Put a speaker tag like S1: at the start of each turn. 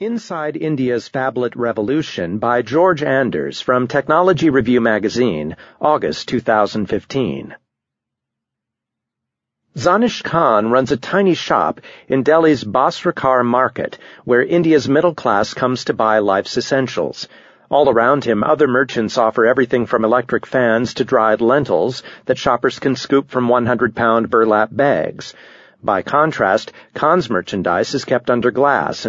S1: Inside India's Phablet Revolution by George Anders from Technology Review Magazine, August 2015. Zanish Khan runs a tiny shop in Delhi's Basrurkar market, where India's middle class comes to buy life's essentials. All around him, other merchants offer everything from electric fans to dried lentils that shoppers can scoop from 100 pound burlap bags. By contrast, Khan's merchandise is kept under glass and